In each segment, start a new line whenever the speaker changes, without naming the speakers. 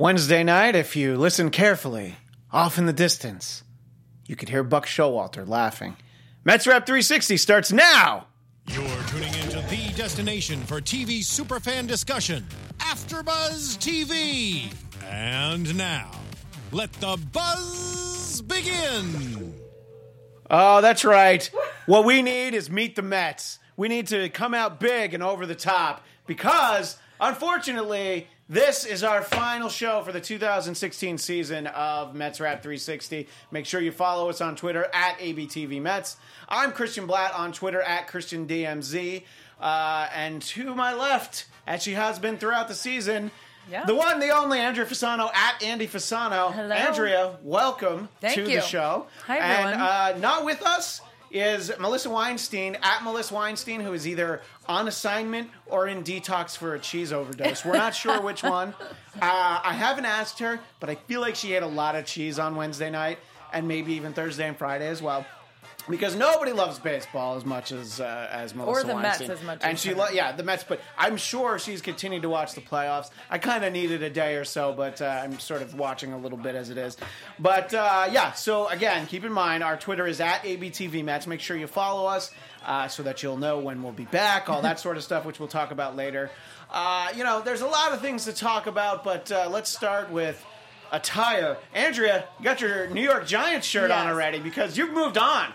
Wednesday night, if you listen carefully, off in the distance, you could hear Buck Showalter laughing. Mets Rap 360 starts now.
You're tuning into the destination for TV superfan discussion, AfterBuzz TV. And now, let the buzz begin.
Oh, that's right. What we need is meet the Mets. We need to come out big and over the top because, unfortunately, this is our final show for the 2016 season of Mets Rap 360. Make sure you follow us on Twitter at ABTV Mets. I'm Christian Bladt on Twitter at ChristianDMZ. Uh, and to my left, as she has been throughout the season,
Yeah.
the one, the only Andrea Fasano at Andy Fasano.
Hello.
Andrea, welcome
Thank
to the show.
Hi,
And uh, not with us is Melissa Weinstein at Melissa Weinstein, who is either on assignment or in detox for a cheese overdose. We're not sure which one. Uh, I haven't asked her, but I feel like she ate a lot of cheese on Wednesday night and maybe even Thursday and Friday as well. Because nobody loves baseball as much as uh, as Melissa or
the Mets as much
and
as
she lo- yeah the Mets, but I'm sure she's continued to watch the playoffs. I kind of needed a day or so, but uh, I'm sort of watching a little bit as it is. But uh, yeah, so again, keep in mind our Twitter is at ABTV Mets. Make sure you follow us uh, so that you'll know when we'll be back, all that sort of stuff, which we'll talk about later. Uh, you know, there's a lot of things to talk about, but uh, let's start with. Attire, Andrea, you got your New York Giants shirt on already because you've moved on.
Uh,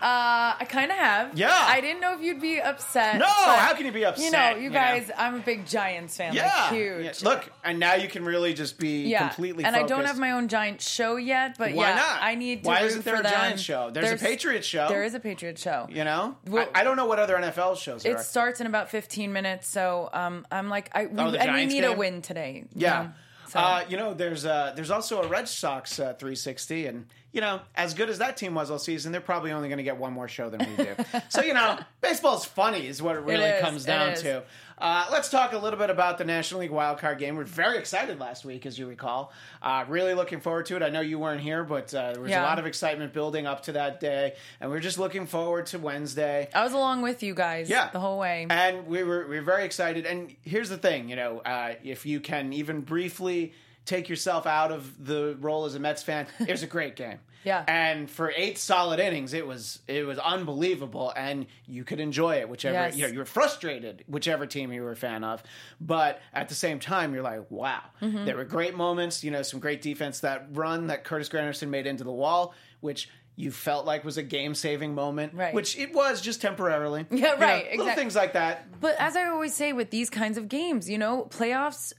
I kind of have.
Yeah.
I didn't know if you'd be upset.
no, how can you be upset?
You know, you
you know?
guys, I'm a big Giants fan.
Yeah.
Like, huge.
Yeah. Look, and now you can really just be
Yeah.
completely
and
focused.
I don't have my own Giants show yet, but
Why
yeah,
not?
I need to
Why isn't there a
them.
Giants show? There's a Patriots show.
There is a Patriot show.
You know?
Well-
I, I don't know what other NFL shows
It
are.
starts in about 15 minutes, so um, I'm like, I we,
Oh,
and we need
game?
a win today. you
yeah.
know? So,
Uh, you know, there's uh, there's also a Red Sox uh, 360, and you know, as good as that team was all season, they're probably only going to get one more show than we do. so you know, baseball's funny is what it really
is,
comes down to. Uh, let's talk a little bit about the National League Wild Card game. We're very excited last week, as you recall. Uh, really looking forward to it. I know you weren't here, but uh, there was a lot of excitement building up to that day, and we're just looking forward to Wednesday.
I was along with you guys
Yeah.
the whole way.
And we were we were very excited. And here's the thing, you know, uh, if you can even briefly take yourself out of the role as a Mets fan, it was a great game.
Yeah.
And for eight solid innings, it was it was unbelievable, and you could enjoy it. Whichever
Yes.
you know, you were frustrated, whichever team you were a fan of, but at the same time, you're like, wow,
Mm-hmm.
there were great moments. You know, some great defense. That run that Curtis Granderson made into the wall, which. You felt like was a game-saving moment,
Right.
which it was just temporarily.
Yeah,
You know,
right,
Little things like that.
But as I always say with these kinds of games, you know, playoffs,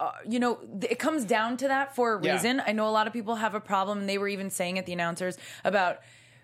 uh, you know, th- it comes down to that for a
Yeah.
reason. I know a lot of people have a problem, and they were even saying at the announcers about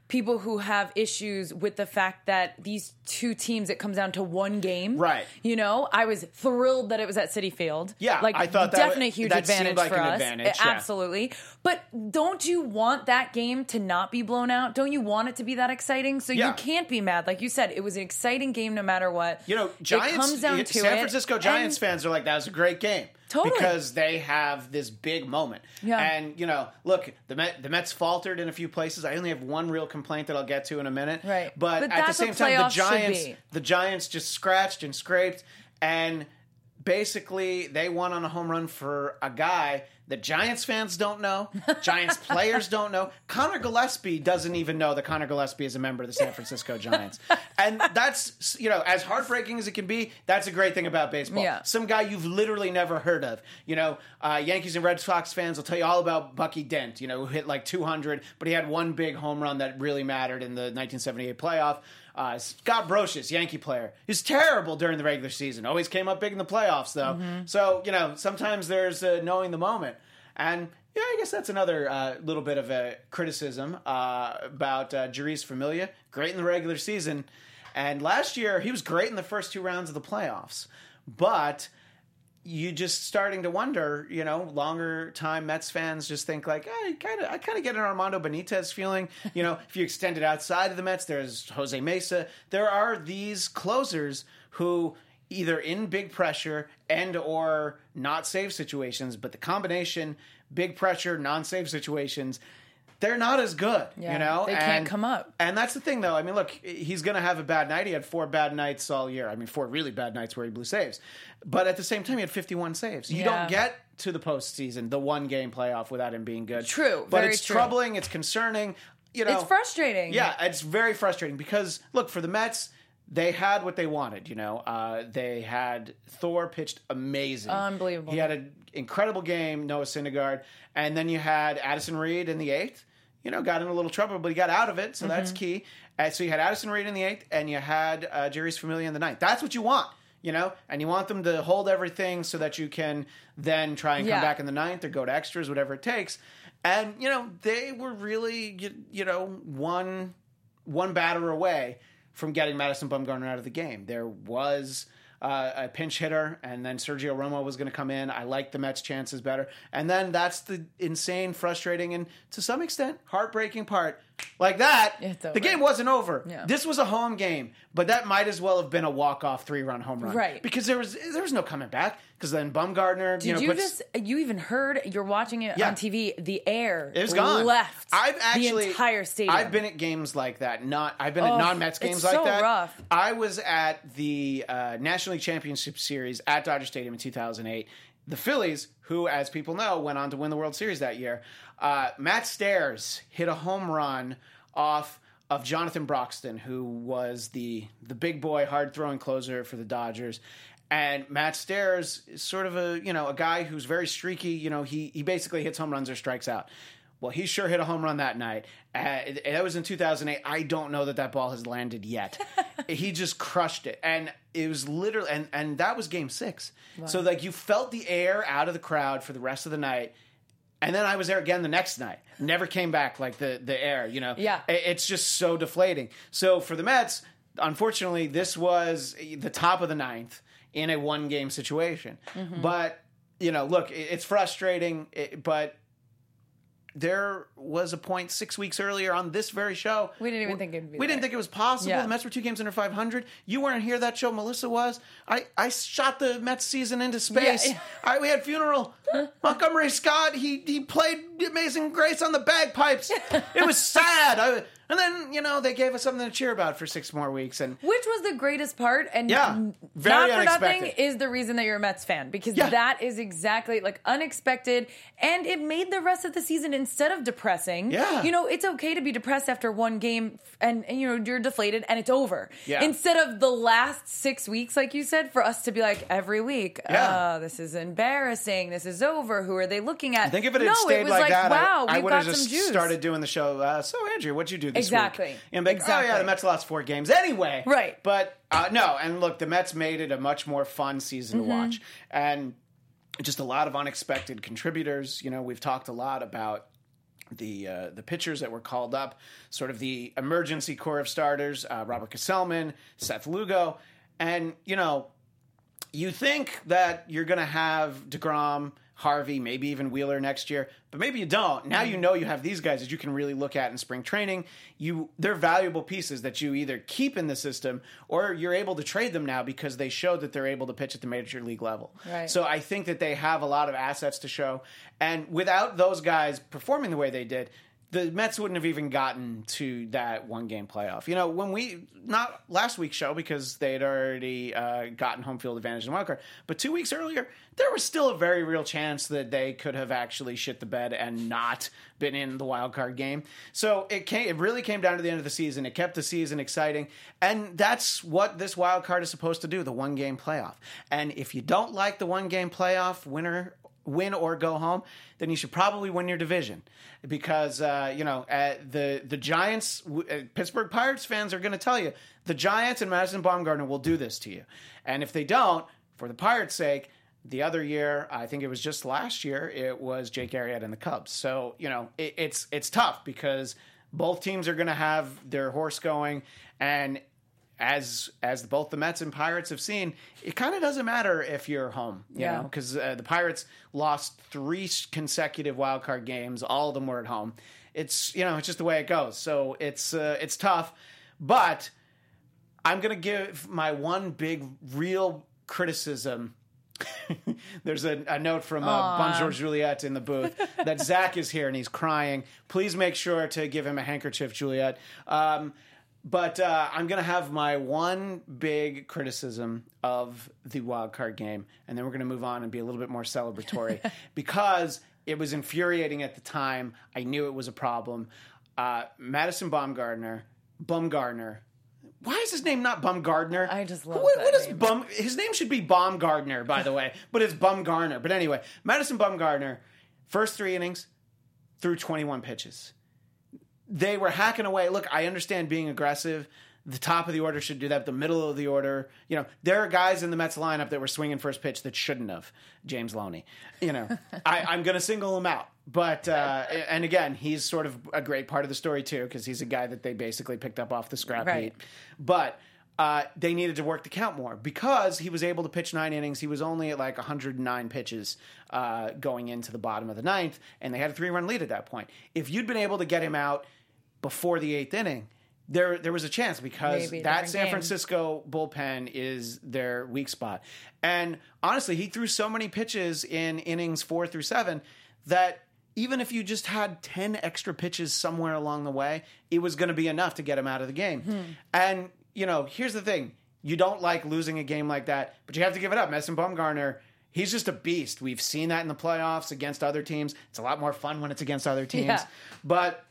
people who have issues with the fact that these two teams it comes down to one game
Right.
you know i was thrilled that it was at Citi Field
Yeah,
like
I thought that
definite
was-
huge
that seemed
advantage
like
for
an
us
advantage, yeah.
absolutely but don't you want that game to not be blown out don't you want it to be that exciting so
Yeah.
you can't be mad like you said it was an exciting game no matter what
You know, Giants.
it comes down to
San Francisco Giants fans are like, "That was a great game."
Totally.
Because they have this big moment.
Yeah.
And you know, look, the Met, the Mets faltered in a few places. I only have one real complaint that I'll get to in a minute.
Right.
But,
But
at the same time, the Giants, the Giants just scratched and scraped, and basically they won on a home run for a guy that Giants fans don't know, Giants players don't know. Conor Gillaspie doesn't even know that Conor Gillaspie is a member of the San Francisco Giants. and that's, you know, as heartbreaking as it can be, that's a great thing about baseball.
Yeah.
Some guy you've literally never heard of. You know, uh, Yankees and Red Sox fans will tell you all about Bucky Dent, you know, who hit like 200, but he had one big home run that really mattered in the 1978 playoff. Uh, Scott Brosius, Yankee player, he's terrible during the regular season. Always came up big in the playoffs, though. So you know, sometimes there's uh, knowing the moment, and yeah, I guess that's another uh, little bit of a criticism uh, about uh, Familia. Great in the regular season, and last year he was great in the first two rounds of the playoffs, but you just starting to wonder, you know, longer time Mets fans just think like, hey, kind of, I kind of get an Armando Benitez feeling. You know, if you extend it outside of the Mets, there's Jose Mesa. There are these closers who either in big pressure and or not save situations, but the combination big pressure, non save situations. They're not as good,
Yeah,
you know.
they can't come up.
and that's the thing, though. I mean, look, he's going to have a bad night. He had four bad nights all year. I mean, four really bad nights where he blew saves. But at the same time, he had 51 saves. You
Yeah.
don't get to the postseason, the one game playoff without him being good.
True,
but it's
true.
troubling. It's concerning. You know,
It's frustrating.
yeah, it's very frustrating because look for the Mets. They had what they wanted. You know, uh, they had Thor pitched amazing,
Unbelievable.
He had an incredible game, Noah Syndergaard, and then you had Addison Reed in the eighth. You know, got in a little trouble, but he got out of it, so that's
Mm-hmm.
key. Uh, so you had Addison Reed in the eighth, and you had uh, Jeurys Familia in the ninth. That's what you want. You know, and you want them to hold everything so that you can then try and come back in the ninth or go to extras, whatever it takes. And you know, they were really, you, you know, one one batter away from getting Madison Bumgarner out of the game. There was uh, a pinch hitter, and then Sergio Romo was going to come in. I like the Mets' chances better. And then that's the insane, frustrating, and to some extent heartbreaking part. Like that, the game wasn't over.
Yeah.
This was a home game, but that might as well have been a walk-off three-run home run,
Right.
Because there was there was no coming back. Because then Bumgarner,
Did
you
you,
puts,
just you even heard you're watching it
Yeah.
on TV? The air
It was gone.
left.
I've actually
the entire stadium.
I've been at games like that. Not I've been at
Oh,
non-Mets
it's
games like
so
that.
rough.
I was at the uh, National League Championship Series at Dodger Stadium in 2008. The Phillies, who, as people know, went on to win the World Series that year. Uh, Matt Stairs hit a home run off of Jonathan Broxton, who was the the big boy, hard throwing closer for the Dodgers. And Matt Stairs is sort of a you know a guy who's very streaky. You know he he basically hits home runs or strikes out. Well, he sure hit a home run that night. Uh, that was in 2008. I don't know that that ball has landed yet. he just crushed it, and it was literally and and that was Game Six. So like you felt the air out of the crowd for the rest of the night. And then I was there again the next night. Never came back like the the air, you know.
Yeah.
I- It's just so deflating. So for the Mets, unfortunately, this was the top of the ninth in a one game situation.
Mm-hmm.
But you know, look, it- it's frustrating, it- but there was a point six weeks earlier on this very show.
We didn't even think it'd be
We didn't think it was possible.
Yeah.
The Mets were two games under 500. You weren't here that show. Melissa was. I, I shot the Mets season into space.
Yeah.
I, we had funeral. Montgomery Scott. He he played Amazing Grace on the bagpipes. It was sad. I, and then you know they gave us something to cheer about for six more weeks. And
Which was the greatest part, and
Yeah,
n-
very
not for nothing is the reason that you're a Mets fan because
Yeah.
that is exactly like unexpected, and it made the rest of the season instead of depressing.
Yeah.
you know it's okay to be depressed after one game, and, and, you know you're deflated and it's over.
Yeah.
Instead of the last six weeks, like you said, for us to be like every week,
Yeah.
uh, this is embarrassing. This is over. Who are they looking at?
I think if it had
no,
stayed
it was
like, that,
wow,
I, I
we've
would
got
have just
some juice.
started doing the show. Uh, so Andrew, what'd you do this
Exactly.
week? And like, oh yeah, the Mets lost four games anyway.
Right.
But uh, no, and look, the Mets made it a much more fun season
Mm-hmm.
to watch, and just a lot of unexpected contributors. You know, we've talked a lot about the uh, the pitchers that were called up, sort of the emergency core of starters: uh, Robert Gsellman, Seth Lugo, and you know, you think that you're going to have Degrom, Harvey, maybe even Wheeler next year, but maybe you don't. Now you mm-hmm. know you have these guys that you can really look at in spring training. You they're valuable pieces that you either keep in the system or you're able to trade them now because they showed that they're able to pitch at the major league level.
Right.
So I think that they have a lot of assets to show, and without those guys performing the way they did. The Mets wouldn't have even gotten to that one game playoff. You know, when we, not last week's show because they had already uh, gotten home field advantage in wild card, but two weeks earlier, there was still a very real chance that they could have actually shit the bed and not been in the wild card game. So it came, it really came down to the end of the season. It kept the season exciting. And that's what this wild card is supposed to do the one game playoff. And if you don't like the one game playoff winner, win or go home, then you should probably win your division because uh, you know uh, the the Giants, uh, Pittsburgh Pirates fans are going to tell you the Giants and Madison Baumgartner will do this to you, and if they don't, for the Pirates' sake. The other year, I think it was just last year, it was Jake Arrieta and the Cubs. So you know it, it's it's tough because both teams are going to have their horse going, and as as both the Mets and Pirates have seen, it kind of doesn't matter if you're home, you
Yeah.
know, because uh, the Pirates lost three consecutive wild card games, all of them were at home. It's you know it's just the way it goes. So it's uh, it's tough, but I'm gonna give my one big real criticism. There's a, a note from uh, Bonjour Juliet in the booth that Zach is here and he's crying. Please make sure to give him a handkerchief, Juliet. Um, But uh, I'm going to have my one big criticism of the wild card game, and then we're going to move on and be a little bit more celebratory because it was infuriating at the time. I knew it was a problem. Uh, Madison Baumgartner, Bumgardner. Why is his name not Bumgardner?
I just love
what,
that
what is
name.
Bum? His name should be Baumgardner, by the way, but it's Bumgarner. But anyway, Madison Bumgardner, first three innings, threw 21 pitches they were hacking away. Look, I understand being aggressive. The top of the order should do that. The middle of the order, you know, there are guys in the Mets lineup that were swinging first pitch that shouldn't have. James Loney, you know, I, I'm going to single him out. But uh, and again, he's sort of a great part of the story too because he's a guy that they basically picked up off the scrap
Right.
heap. But uh, they needed to work the count more because he was able to pitch nine innings. He was only at like 109 pitches uh, going into the bottom of the ninth, and they had a three run lead at that point. If you'd been able to get him out before the eighth inning, there there was a chance because
Maybe
that San
game.
Francisco bullpen is their weak spot. And honestly, he threw so many pitches in innings four through seven that even if you just had 10 extra pitches somewhere along the way, it was going to be enough to get him out of the game.
Hmm.
And, you know, here's the thing you don't like losing a game like that, but you have to give it up. Madison Bumgarner. He's just a beast. We've seen that in the playoffs against other teams. It's a lot more fun when it's against other teams.
Yeah.
But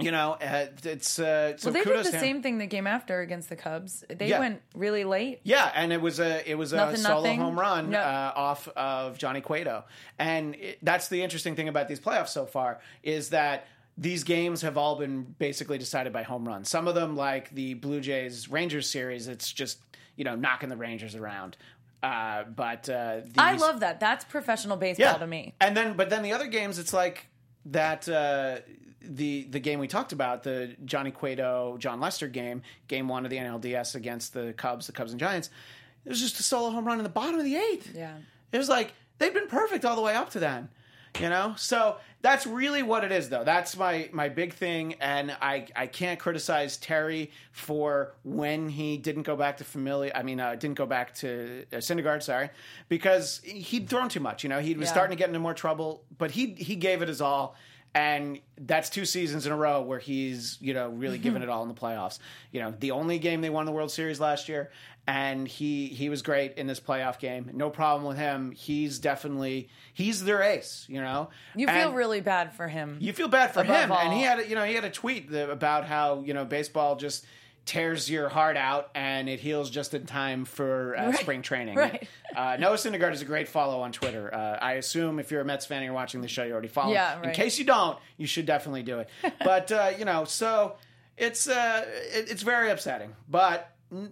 you know, uh, it's uh, so
Well, they did the same thing the game after against the Cubs. They
Yeah.
went really late.
Yeah, and it was a it was a solo
nothing.
home run
No.
uh, off of Johnny Cueto, and it, that's the interesting thing about these playoffs so far is that these games have all been basically decided by home runs. Some of them, like the Blue Jays Rangers series, it's just you know knocking the Rangers around. Uh, but uh, these,
I love that. That's professional baseball to me.
and then, but then the other games, it's like that. Uh, the the game we talked about, the Johnny Cueto Jon Lester game, game one of the NLDS against the Cubs, the Cubs and Giants. It was just a solo home run in the bottom of the eighth.
Yeah.
it was like they've been perfect all the way up to then. You know, so that's really what it is, though. That's my my big thing, and I I can't criticize Terry for when he didn't go back to Familia. I mean, uh, didn't go back to uh, Syndergaard, sorry, because he'd thrown too much. You know, he was
Yeah.
starting to get into more trouble, but he he gave it his all. And that's two seasons in a row where he's, you know, really mm-hmm. given it all in the playoffs. You know, the only game they won the World Series last year, and he he was great in this playoff game. No problem with him. He's definitely he's their ace. You know,
You feel really bad for him.
you feel bad for him, and he had a, you know he had a tweet that, about how you know baseball just tears your heart out and it heals just in time for uh,
Right.
spring training.
Right.
Uh, Noah Syndergaard is a great follow on Twitter. Uh, I assume if you're a Mets fan and you're watching the show, you already follow.
Yeah,
In case you don't, you should definitely do it. But uh, you know, so it's uh, it, it's very upsetting, but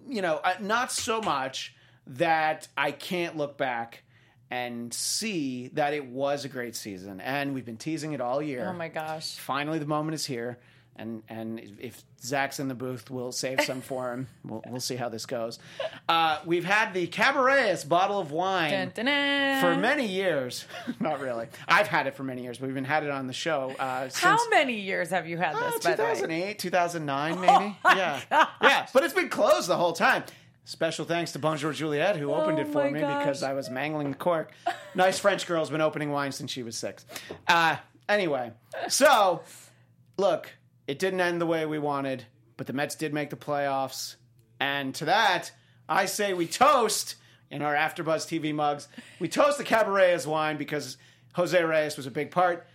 you know, not so much that I can't look back. And see that it was a great season, and we've been teasing it all year
oh my gosh.
finally the moment is here and and if Zach's in the booth, we'll save some for him. We'll, we'll see how this goes. Uh, we've had the Cabaret bottle of wine
Dun, dun, dun.
for many years. Not really. I've had it for many years. We've even had it on the show uh, since
How many years have you had this? by
2008, 2009, maybe. yeah, yeah. But it's been closed the whole time. Special thanks to Bonjour Juliet, who opened
Oh
it for me
gosh.
because I was mangling the cork. nice French girl's been opening wine since she was six. Uh, anyway, so look, it didn't end the way we wanted, but the Mets did make the playoffs, and to that, I say we toast in our AfterBuzz TV mugs. We toast the Cabaret as wine because Jose Reyes was a big part.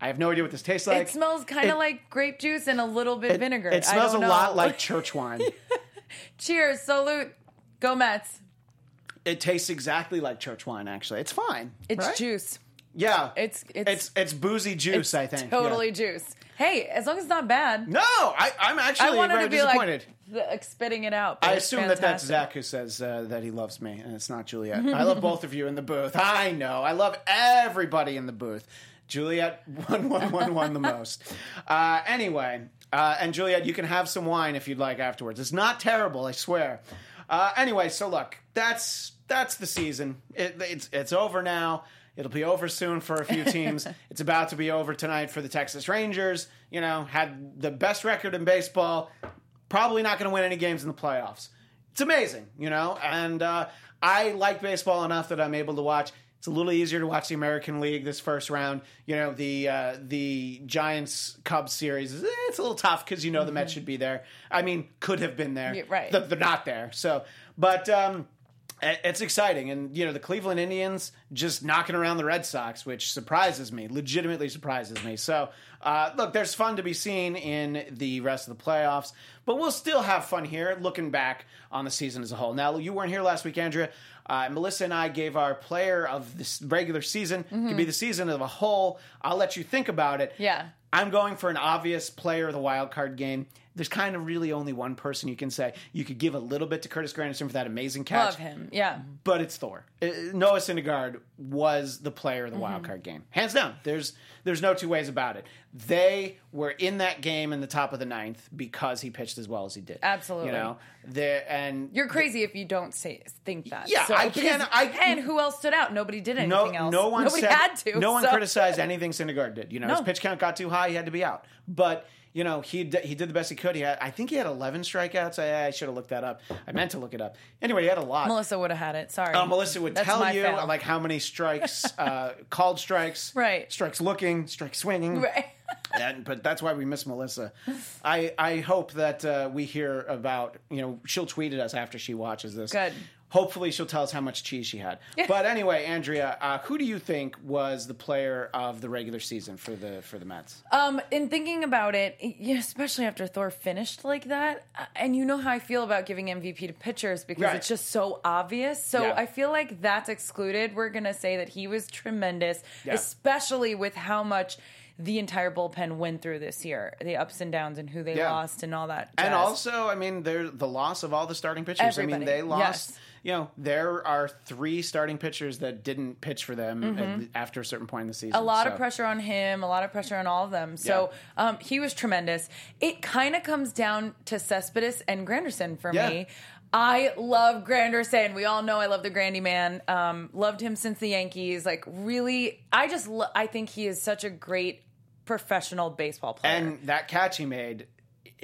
I have no idea what this tastes like.
It smells kind of like grape juice and a little bit vinegar.
It smells a
don't
lot
know.
like church wine.
Cheers, salute, go Mets.
it tastes exactly like church wine. Actually, it's fine.
It's
right?
juice.
Yeah,
It's it's
it's it's boozy juice.
it's
I think
totally
Yeah.
juice. Hey, as long as it's not bad.
No, I, I'm
I wanted
very
to be
disappointed.
like, like spitting it out. but
I
it's
assume that that's
fantastic.
Zach who says uh, that he loves me, and it's not Juliet. I love both of you in the booth. I know. I love everybody in the booth. Juliet, one, one, one, one the most. Uh, anyway, uh, and Juliet, you can have some wine if you'd like afterwards. It's not terrible, I swear. Uh, anyway, so look, that's that's the season. It, it's it's over now. It'll be over soon for a few teams. it's about to be over tonight for the Texas Rangers. You know, had the best record in baseball. Probably not going to win any games in the playoffs. It's amazing, you know. And uh, I like baseball enough that I'm able to watch. It's a little easier to watch the American League this first round. You know the uh, the Giants Cubs series. eh, It's a little tough because you know the Mets should be there. I mean, could have been there.
Mm-hmm. Yeah, right.
They're, not there. So, but um, it's exciting, and you know the Cleveland Indians just knocking around the Red Sox, which surprises me. Legitimately surprises me. So, uh, look, there's fun to be seen in the rest of the playoffs, but we'll still have fun here looking back on the season as a whole. Now, you weren't here last week, Andrea. Uh, Melissa and I gave our player of this regular season. Could be the season of a whole. I'll let you think about it.
Yeah.
I'm going for an obvious player of the wild card game. There's kind of really only one person you can say. You could give a little bit to Curtis Granderson for that amazing catch,
Love him. Yeah.
but it's Thor. Uh, Noah Syndergaard was the player of the
Mm-hmm.
wild card game, hands down. There's there's no two ways about it. They were in that game in the top of the ninth because he pitched as well as he did.
Absolutely.
you know there and
You're crazy if you don't say think that.
Yeah, I can't- I-
and who else stood out? Nobody did anything
no,
else.
no one
Nobody
said,
had to.
No one criticized anything Syndergaard did. You know, his pitch count got too high; he had to be out. But you know, he d- he did the best he could. He had, I think, he had 11 strikeouts. I, I should have looked that up. I meant to look it up. Anyway, he had a lot.
Melissa would have had it. Sorry.
Uh, Melissa would
That's
tell
my
you
fail.
like how many strikes, uh, called strikes,
Right.
Strikes looking, strikes swinging,
Right.
and, but that's why we miss Melissa. I I hope that uh, we hear about you know she'll tweet at us after she watches this.
Good.
Hopefully she'll tell us how much cheese she had. But anyway, Andrea, uh, who do you think was the player of the regular season for the for the Mets?
Um, in thinking about it, especially after Thor finished like that, uh, and you know how I feel about giving MVP to pitchers because
Right.
it's just so obvious. So
Yeah.
I feel like that's excluded. We're gonna say that he was tremendous,
Yeah.
especially with how much the entire bullpen went through this year, the ups and downs, and who they
Yeah.
lost, and all that.
And also, I mean, the loss of all the starting pitchers. I mean, they lost.
Yes.
You know, there are three starting pitchers that didn't pitch for them at- after a certain point in the season.
Mm-hmm. a lot
So-
of pressure on him, a lot of pressure on all of them. So um, he was tremendous. It kind of comes down to Cespedes and Granderson for
Yeah.
me. I love Granderson. We all know I love the Grandy man. Um, loved him since the Yankees. Like really, I just lo- I think he is such a great professional baseball player.
And that catch he made,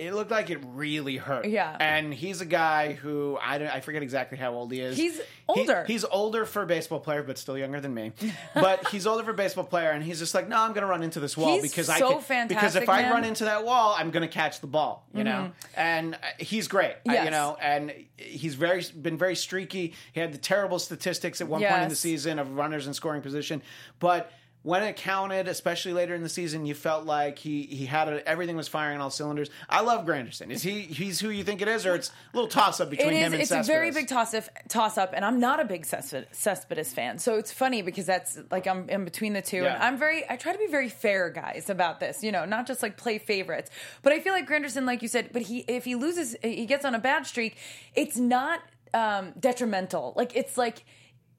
it looked like it really hurt.
Yeah.
And he's a guy who I don't, I forget exactly how old he is.
He's
He-
older.
he's older for a baseball player, but still younger than me. but he's older for a baseball player, and he's just like, no, I'm going to run into this wall
He's
because I
so
can, because if
fantastic,
I run into that wall, I'm going to catch the ball. You know, and he's great. uh, you know, and he's very been very streaky. He had the terrible statistics at one point in the season of runners in scoring position, but when it counted, especially later in the season, you felt like he he had a, everything was firing on all cylinders. I love Granderson. Is he he's who you think it is, or it's a little toss up between
is.
him and
It's It's a very big toss up, toss up, and I'm not a big Cesp- Cespedes fan. So it's funny because that's like I'm in between the two, and I'm very. I try to be very fair, guys, about this. You know, not just like play favorites, but I feel like Granderson, like you said, but he if he loses, he gets on a bad streak. It's not um, detrimental. Like it's like.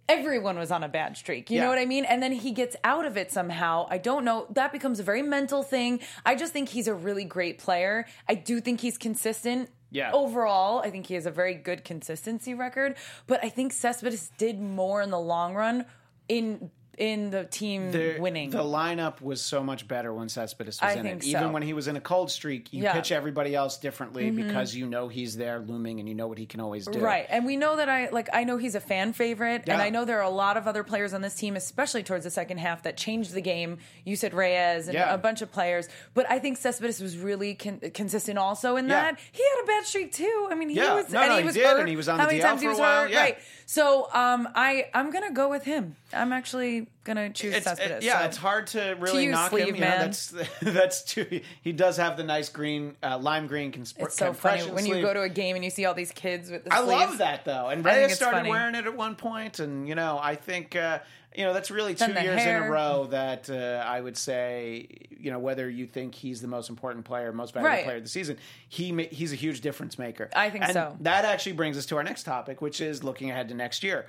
Everyone was on a bad streak. You
Yeah.
know what I mean? And then he gets out of it somehow. I don't know. That becomes a very mental thing. I just think he's a really great player. I do think he's consistent
Yeah.
overall, I think he has a very good consistency record, but I think Cespedes did more in the long run in in the team
The-
winning.
The lineup was so much better when Cespedes was
I
in it. Even when he was in a cold streak, you
Yeah. Mm-hmm.
pitch everybody else differently because you know he's there looming and you know what he can always do.
Right. And we know that I like I know he's a fan favorite and I know there are a lot of other players on this team especially towards the second half that changed the game. You said Reyes and
Yeah.
a bunch of players, but I think Cespedes was really con- consistent also in
Yeah.
that. He had a bad streak too. I mean, he
Yeah.
was
No,
and
no,
he
he
was
did,
hurt.
and he was on
How
the DL for a while,
hurt?
yeah.
Right. So, um I I'm going to go with him. I'm actually going to choose
It's,
Cespedes.
it- yeah,
so.
it's hard to really
you,
knock
sleeve
him. You know,
man.
that's that's too. He does have the nice green, uh, lime green cons-
It's so funny when you go to a game and you see all these kids with the
I
sleeves.
love that though, and Reyes started
funny.
wearing it at one point, and you know, I think uh, you know that's really two years in a row that uh, I would say, you know, whether you think he's the most important player, most valuable
Right.
player of the season, he ma- he's a huge difference maker.
I think
And
so.
That actually brings us to our next topic, which is looking ahead to next year.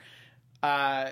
Uh, uh,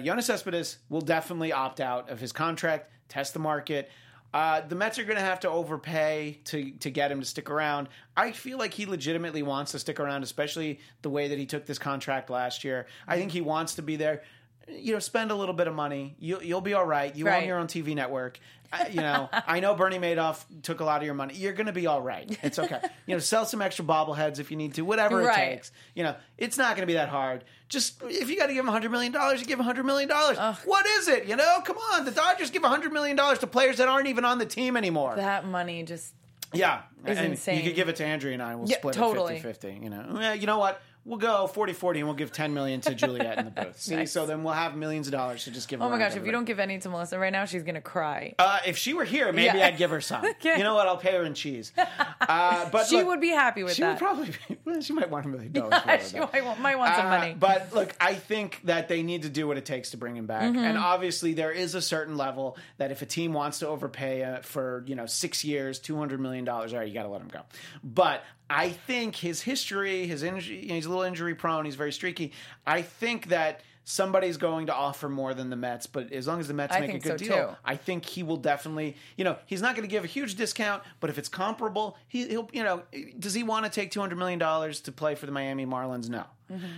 Yoenis Cespedes will definitely opt out of his contract, test the market. Uh, the Mets are going to have to overpay to to get him to stick around. I feel like he legitimately wants to stick around, especially the way that he took this contract last year. I think he wants to be there. You know, spend a little bit of money. You, you'll be all right. You own your own TV network. I- you know, I know Bernie Madoff took a lot of your money. You're going to be all right. It's okay. You know, sell some extra bobbleheads if you need to, whatever it takes. You know, it's not going to be that hard. Just if you got to give them $100 million, you give them $100 million. What is it? You know, come on. The Dodgers give $100 million to players that aren't even on the team anymore.
That money just
yeah.
is
and
insane.
You could give it to Andrea and I. We'll
Yeah,
split
totally.
it 50 50. You know, you know what? We'll go 40 40 and we'll give 10 million to Juliet in the booth. See?
Nice.
So then we'll have millions of dollars to just give
Oh my gosh, if you don't give any to Melissa right now, she's gonna cry.
Uh, if she were here, maybe
Yeah.
I'd give her some.
Okay.
You know what? I'll pay her in cheese. Uh, but
she
look,
would be happy with
She
that.
would probably. Be, well, she might want a million dollars. all
she might, want- might want some
Uh,
money.
But look, I think that they need to do what it takes to bring him back.
Mm-hmm.
And obviously, there is a certain level that if a team wants to overpay uh, for you know six years, two hundred million dollars, all right, you got to let him go. But I think his history, his injury, you know, he's a little injury prone. He's very streaky. I think that. Somebody's going to offer more than the Mets, but as long as the Mets
I
make a good
so,
deal,
too.
I think he will definitely, you know, he's not going to give a huge discount, but if it's comparable, he, he'll, you know, does he want to take two hundred million dollars to play for the Miami Marlins? No.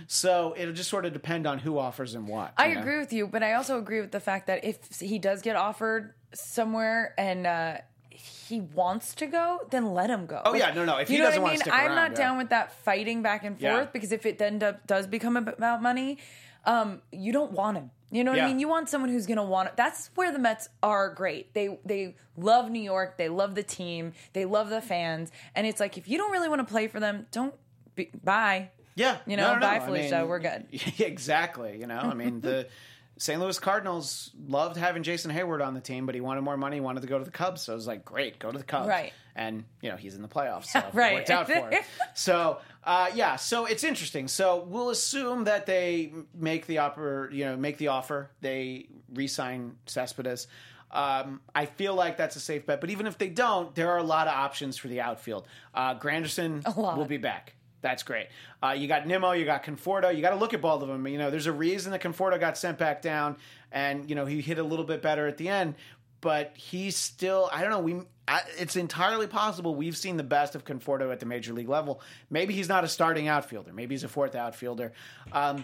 So it'll just sort of depend on who offers him what.
I
know?
agree with you, but I also agree with the fact that if he does get offered somewhere and uh, he wants to go, then let him go.
Oh, yeah, no, no, if he
you know
doesn't
what I mean?
stick
I'm
around,
not
yeah.
down with that fighting back and forth
Yeah.
because if it then does become about money, um, you don't want him. You know what
Yeah.
I mean? You want someone who's going to want it. That's where the Mets are great. They they love New York. They love the team. They love the fans. And it's like if you don't really want to play for them, don't be, bye.
Yeah,
You know,
no, no,
bye,
no. I
Felicia,
mean,
we're good.
Exactly. You know, I mean the. St. Louis Cardinals loved having Jason Heyward on the team, but he wanted more money. He wanted to go to the Cubs, so it was like, great, go to the Cubs.
Right.
And you know he's in the playoffs, so
Right.
it worked out for him. So uh, yeah, so it's interesting. So we'll assume that they make the offer. You know, make the offer. They re-sign Cespedes. Um, I feel like that's a safe bet, but even if they don't, there are a lot of options for the outfield. Uh, Granderson will be back. That's great. Uh, you got Nimmo, you got Conforto. You got to look at both of them. You know, there's a reason that Conforto got sent back down, and you know he hit a little bit better at the end, but he's still. I don't know. We. I, it's entirely possible we've seen the best of Conforto at the major league level. Maybe he's not a starting outfielder. Maybe he's a fourth outfielder. Um,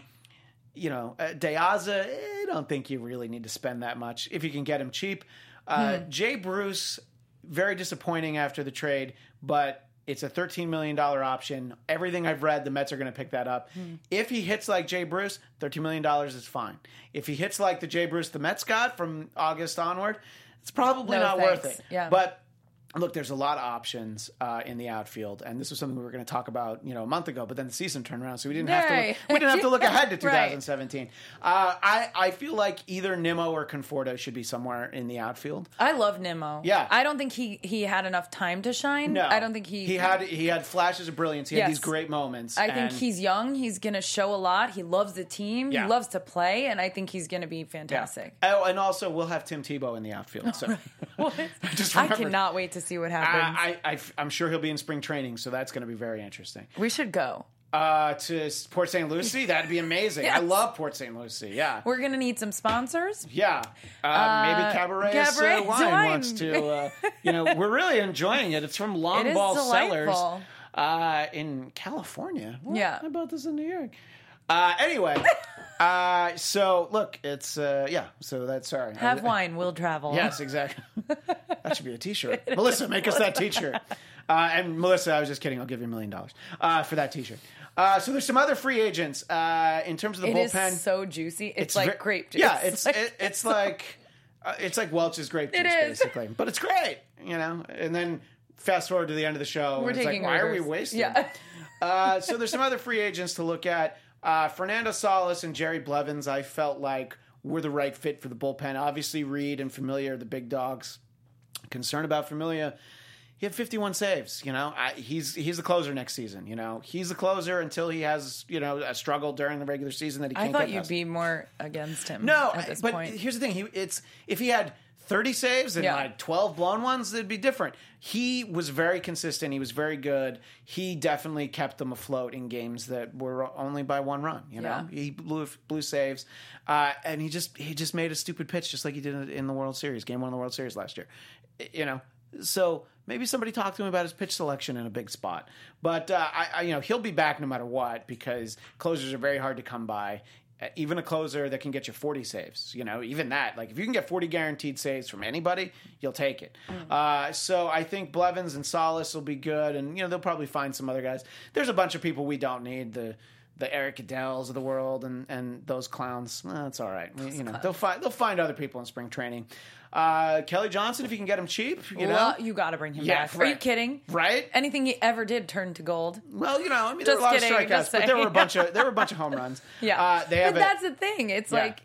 you know, uh, De Aza, I don't think you really need to spend that much if you can get him cheap. Uh, Jay Bruce, very disappointing after the trade, but it's a $13 million option. Everything I've read, the Mets are going to pick that up. Hmm. If he hits like Jay Bruce, $13 million is fine. If he hits like the Jay Bruce the Mets got from August onward, it's probably
No
not worth it.
Yeah.
But look, there's a lot of options uh, in the outfield, and this was something we were going to talk about, you know, a month ago. But then the season turned around, so we didn't have to. Look, we didn't have to look ahead to
Right.
2017. Uh, I I feel like either Nimmo or Conforto should be somewhere in the outfield.
I love Nimmo.
Yeah.
I don't think he he had enough time to shine.
No,
I don't think he
he had he had flashes of brilliance. He had these great moments.
I think he's young. He's going to show a lot. He loves the team.
Yeah.
He loves to play, and I think he's going to be fantastic.
Oh, and also we'll have Tim Tebow in the outfield. So just
I cannot wait to see what happens.
I, I, I'm sure he'll be in spring training, so that's going to be very interesting.
we should go.
Uh, to Port St. Lucie, that'd be amazing. I love Port St. Lucie. Yeah,
We're going to need some sponsors.
Yeah, uh, maybe Cabaret,
Cabaret
uh, wine,
wine.
wants to. Uh, you know, we're really enjoying it. It's from Long
It
Ball Cellars uh, in California. What?
Yeah.
I bought this in New York. Uh, anyway, uh, so look, it's uh, yeah. So that's sorry.
Have
I-
wine, we'll travel.
Yes, exactly. that should be a T-shirt. Melissa, make us that T-shirt. Uh, and Melissa, I was just kidding. I'll give you a million dollars uh, for that T-shirt. Uh, so there's some other free agents uh, in terms of the
It is
bullpen.
so juicy. It's, like
ve-
grape juice.
Yeah, it's
like,
it, it's like uh, it's like Welch's grape juice,
It is.
basically. But it's great, you know. And then fast forward to the end of the show,
we're
and it's like,
taking
why are we wasting?
Yeah.
Uh, so there's some other free agents to look at. Uh, Fernando Salas and Jerry Blevins, I felt like were the right fit for the bullpen. Obviously, Reed and Familia are the big dogs. Concern about Familia. He had 51 saves. You know, I, he's he's the closer next season. You know, he's the closer until he has you know a struggle during the regular season that he
I
can't
thought
get
you'd
past.
be more against him.
No,
at this
but
point.
here's the thing: he it's if he had 30 saves and
Yeah.
like 12 blown ones, it'd be different. He was very consistent. He was very good. He definitely kept them afloat in games that were only by one run. You know, he blew blew saves, uh, and he just he just made a stupid pitch, just like he did in the World Series, game one of the World Series last year. You know, so maybe somebody talked to him about his pitch selection in a big spot. But uh, I, I, you know, he'll be back no matter what because closers are very hard to come by. Even a closer that can get you 40 saves. You know, even that. Like if you can get 40 guaranteed saves from anybody, you'll take it. Uh, so I think Blevins and Solis will be good, and you know they'll probably find some other guys. There's a bunch of people we don't need. The the Eric Adells of the world and, and those clowns. That's all right. We- you know, they'll find they'll find other people in spring training. Uh, Kelly Johnson, if you can get him cheap, you know,
Well, you got to bring him
Yeah,
back. Are you kidding?
right?
Anything he ever did turned to gold.
Well, you know, I mean, there
Just
were a lot
kidding,
of strikeouts, but there were a bunch of there were a bunch of home runs.
Yeah,
uh, they have
but
a,
that's the thing. It's
yeah.
like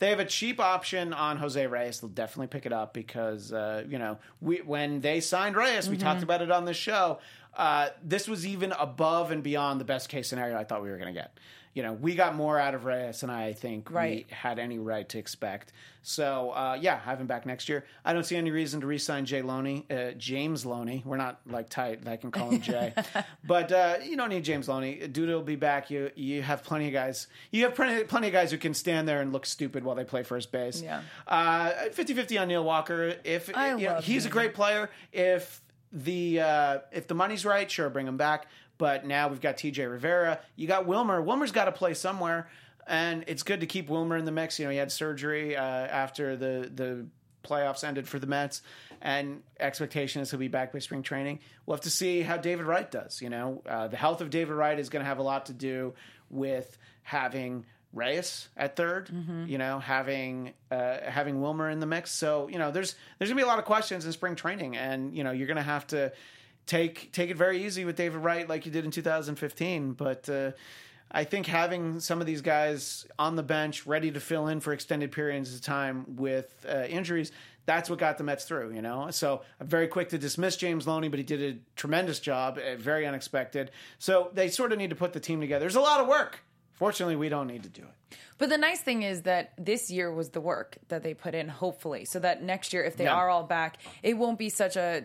they have a cheap option on Jose Reyes. They'll definitely pick it up because uh, you know we when they signed Reyes, we
Mm-hmm.
talked about it on the show. Uh, this was even above and beyond the best case scenario I thought we were going to get. You know, we got more out of Reyes than I think
Right.
we had any right to expect. So uh, yeah, have him back next year. I don't see any reason to re-sign Jay Loney, uh, James Loney. We're not like tight. I can call him Jay, but uh, you don't need James Loney. Dude will be back. You you have plenty of guys. You have plenty plenty of guys who can stand there and look stupid while they play first base.
Yeah.
Uh, 50-50 on Neil Walker. If
I
you know, he's a great player. If the uh, if the money's right, sure, bring him back. But now we've got T.J. Rivera. You got Wilmer. Wilmer's got to play somewhere, and it's good to keep Wilmer in the mix. You know, he had surgery uh, after the the playoffs ended for the Mets, and expectation is he'll be back by spring training. We'll have to see how David Wright does. You know, uh, the health of David Wright is going to have a lot to do with having Reyes at 3rd You know, having uh, having Wilmer in the mix. So you know, there's there's gonna be a lot of questions in spring training, and you know, you're gonna have to take take it very easy with David Wright like you did in 2015. But uh, I think having some of these guys on the bench ready to fill in for extended periods of time with uh, injuries. That's what got the Mets through, you know. So I'm very quick to dismiss James Loney, but he did a tremendous job, uh, very unexpected. So they sort of need to put the team together. There's a lot of work. Fortunately, we don't need to do it.
But the nice thing is that this year was the work that they put in, hopefully, so that next year, if they
Yeah.
are all back, it won't be such a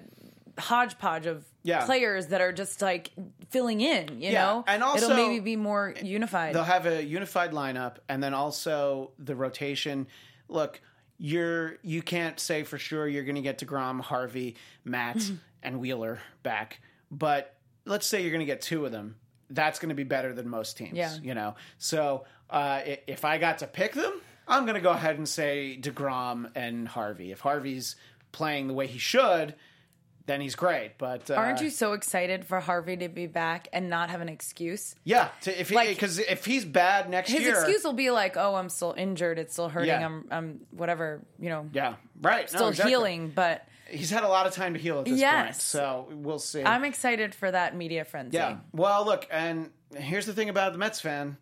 hodgepodge of
Yeah.
players that are just like filling in. You
Yeah,
know,
and also-
it'll maybe be more unified.
They'll have a unified lineup, and then also the rotation. Look, you're you can't say for sure you're going to get Degrom, Harvey, Matt,
Mm-hmm.
and Wheeler back, but let's say you're going to get two of them. That's going to be better than most teams.
Yeah.
you know. So uh, if I got to pick them, I'm going to go ahead and say Degrom and Harvey. If Harvey's playing the way he should, then he's great. But uh,
Aren't you so excited for Harvey to be back and not have an excuse?
Yeah, to, if
Like-
because if he's bad next
His
year,
excuse will be like, "Oh, I'm still injured. It's still hurting.
Yeah.
I'm, I'm whatever. You know,
yeah, right, No,
still
exactly.
healing." But
he's had a lot of time to heal at this point. So we'll see.
I'm excited for that media frenzy.
yeah. Well, look, and here's the thing about the Mets fan.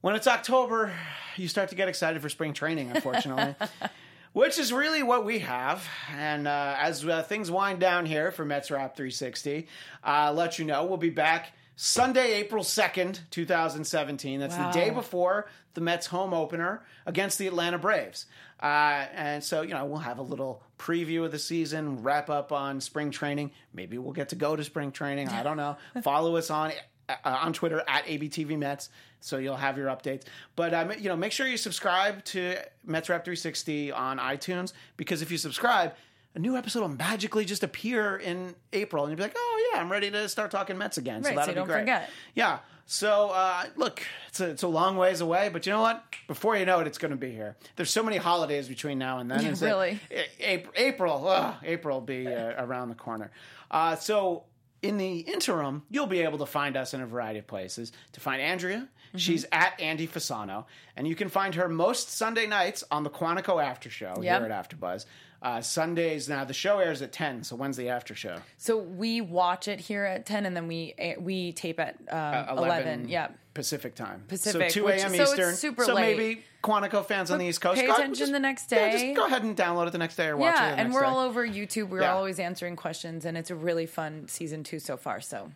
When it's October, you start to get excited for spring training, unfortunately. Which is really what we have. And uh, as uh, things wind down here for Mets Rap 360, uh, let you know we'll be back Sunday, April 2nd, 2017. That's
Wow.
the day before the Mets home opener against the Atlanta Braves. Uh, and so, you know, we'll have a little preview of the season, wrap up on spring training. Maybe we'll get to go to spring training. I don't know. Follow us on uh, on Twitter at ABTV Mets, so you'll have your updates. But um, you know, make sure you subscribe to Mets Rap 360 on iTunes because if you subscribe, a new episode will magically just appear in April, and you'll be like, "Oh yeah, I'm ready to start talking Mets again."
Right, so
that'll
you
be
don't
great.
forget.
Yeah. So uh, look, it's a, it's a long ways away, but you know what? Before you know it, it's going to be here. There's so many holidays between now and then.
Yeah, really.
April, April, ugh, April will be uh, around the corner. Uh, so in the interim, you'll be able to find us in a variety of places. To find Andrea,
Mm-hmm.
she's at Andy Fasano, and you can find her most Sunday nights on the Quantico After Show
Yep.
here at AfterBuzz. Uh, Sundays now the show airs at ten, so when's the after show?
So we watch it here at ten, and then we we tape at um, eleven. Yeah.
Pacific time.
Pacific,
so two
which-
a.m.
so it's
Eastern.
super
so
late.
maybe Quantico fans on the East Coast
pay
go-
attention
just-
the next
yeah,
day.
just go ahead and download it the next day or watch it.
Yeah, and we're
day.
all over YouTube. We're
Yeah.
always answering questions, and it's a really fun season two so far. So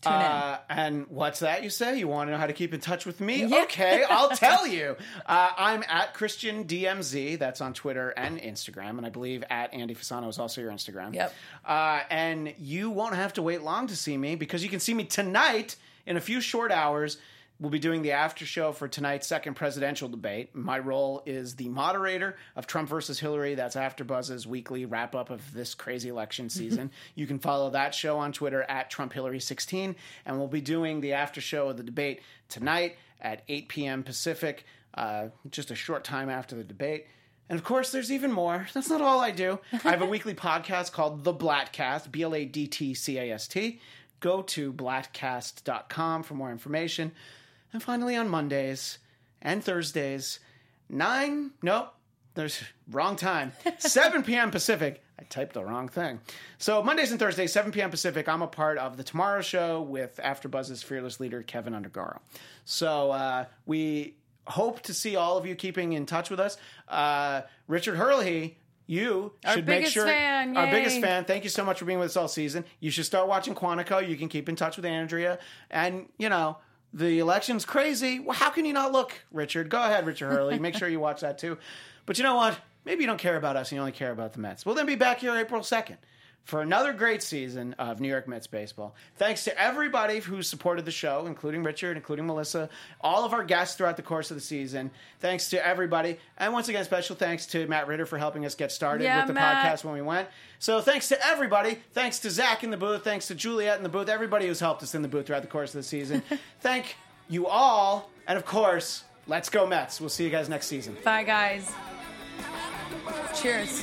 tune
Uh, and what's that you say? You want to know how to keep in touch with me?
Yeah.
Okay, I'll tell you. Uh, I'm at Christian DMZ. That's on Twitter and Instagram, and I believe at Andy Fasano is also your Instagram.
Yep.
Uh, and you won't have to wait long to see me because you can see me tonight in a few short hours We'll be doing the after show for tonight's second presidential debate. My role is the moderator of Trump versus Hillary. That's AfterBuzz's weekly wrap up of this crazy election season. you can follow that show on Twitter at TrumpHillary16, and we'll be doing the after show of the debate tonight at 8 p.m. Pacific, uh, just a short time after the debate. And of course, there's even more. That's not all I do. I have a weekly podcast called The Bladtcast, B L A D T C A S T. Go to bladtcast.com for more information. And finally, on Mondays and Thursdays, 9, nope, there's wrong time, 7 p.m. Pacific. I typed the wrong thing. So Mondays and Thursdays, 7 p.m. Pacific, I'm a part of the Tomorrow Show with AfterBuzz's fearless leader Keven Undergaro. So uh, we hope to see all of you keeping in touch with us. Uh, Richard Hurley, you
Our
should make sure
fan,
our biggest fan. Thank you so much for being with us all season. You should start watching Quantico. You can keep in touch with Andrea, and you know. The election's crazy. Well, how can you not look, Richard? Go ahead, Richard Hurley. Make sure you watch that too. But you know what? Maybe you don't care about us and you only care about the Mets. We'll then be back here April 2nd for another great season of New York Mets baseball. Thanks to everybody who supported the show, including Richard, including Melissa, all of our guests throughout the course of the season. Thanks to everybody. And once again, special thanks to Matt Ritter for helping us get started
Yeah,
with the
Matt.
podcast when we went. So thanks to everybody. Thanks to Zach in the booth. Thanks to Juliet in the booth. Everybody who's helped us in the booth throughout the course of the season. Thank you all. And of course, let's go Mets. We'll see you guys next season.
Bye, guys. Cheers.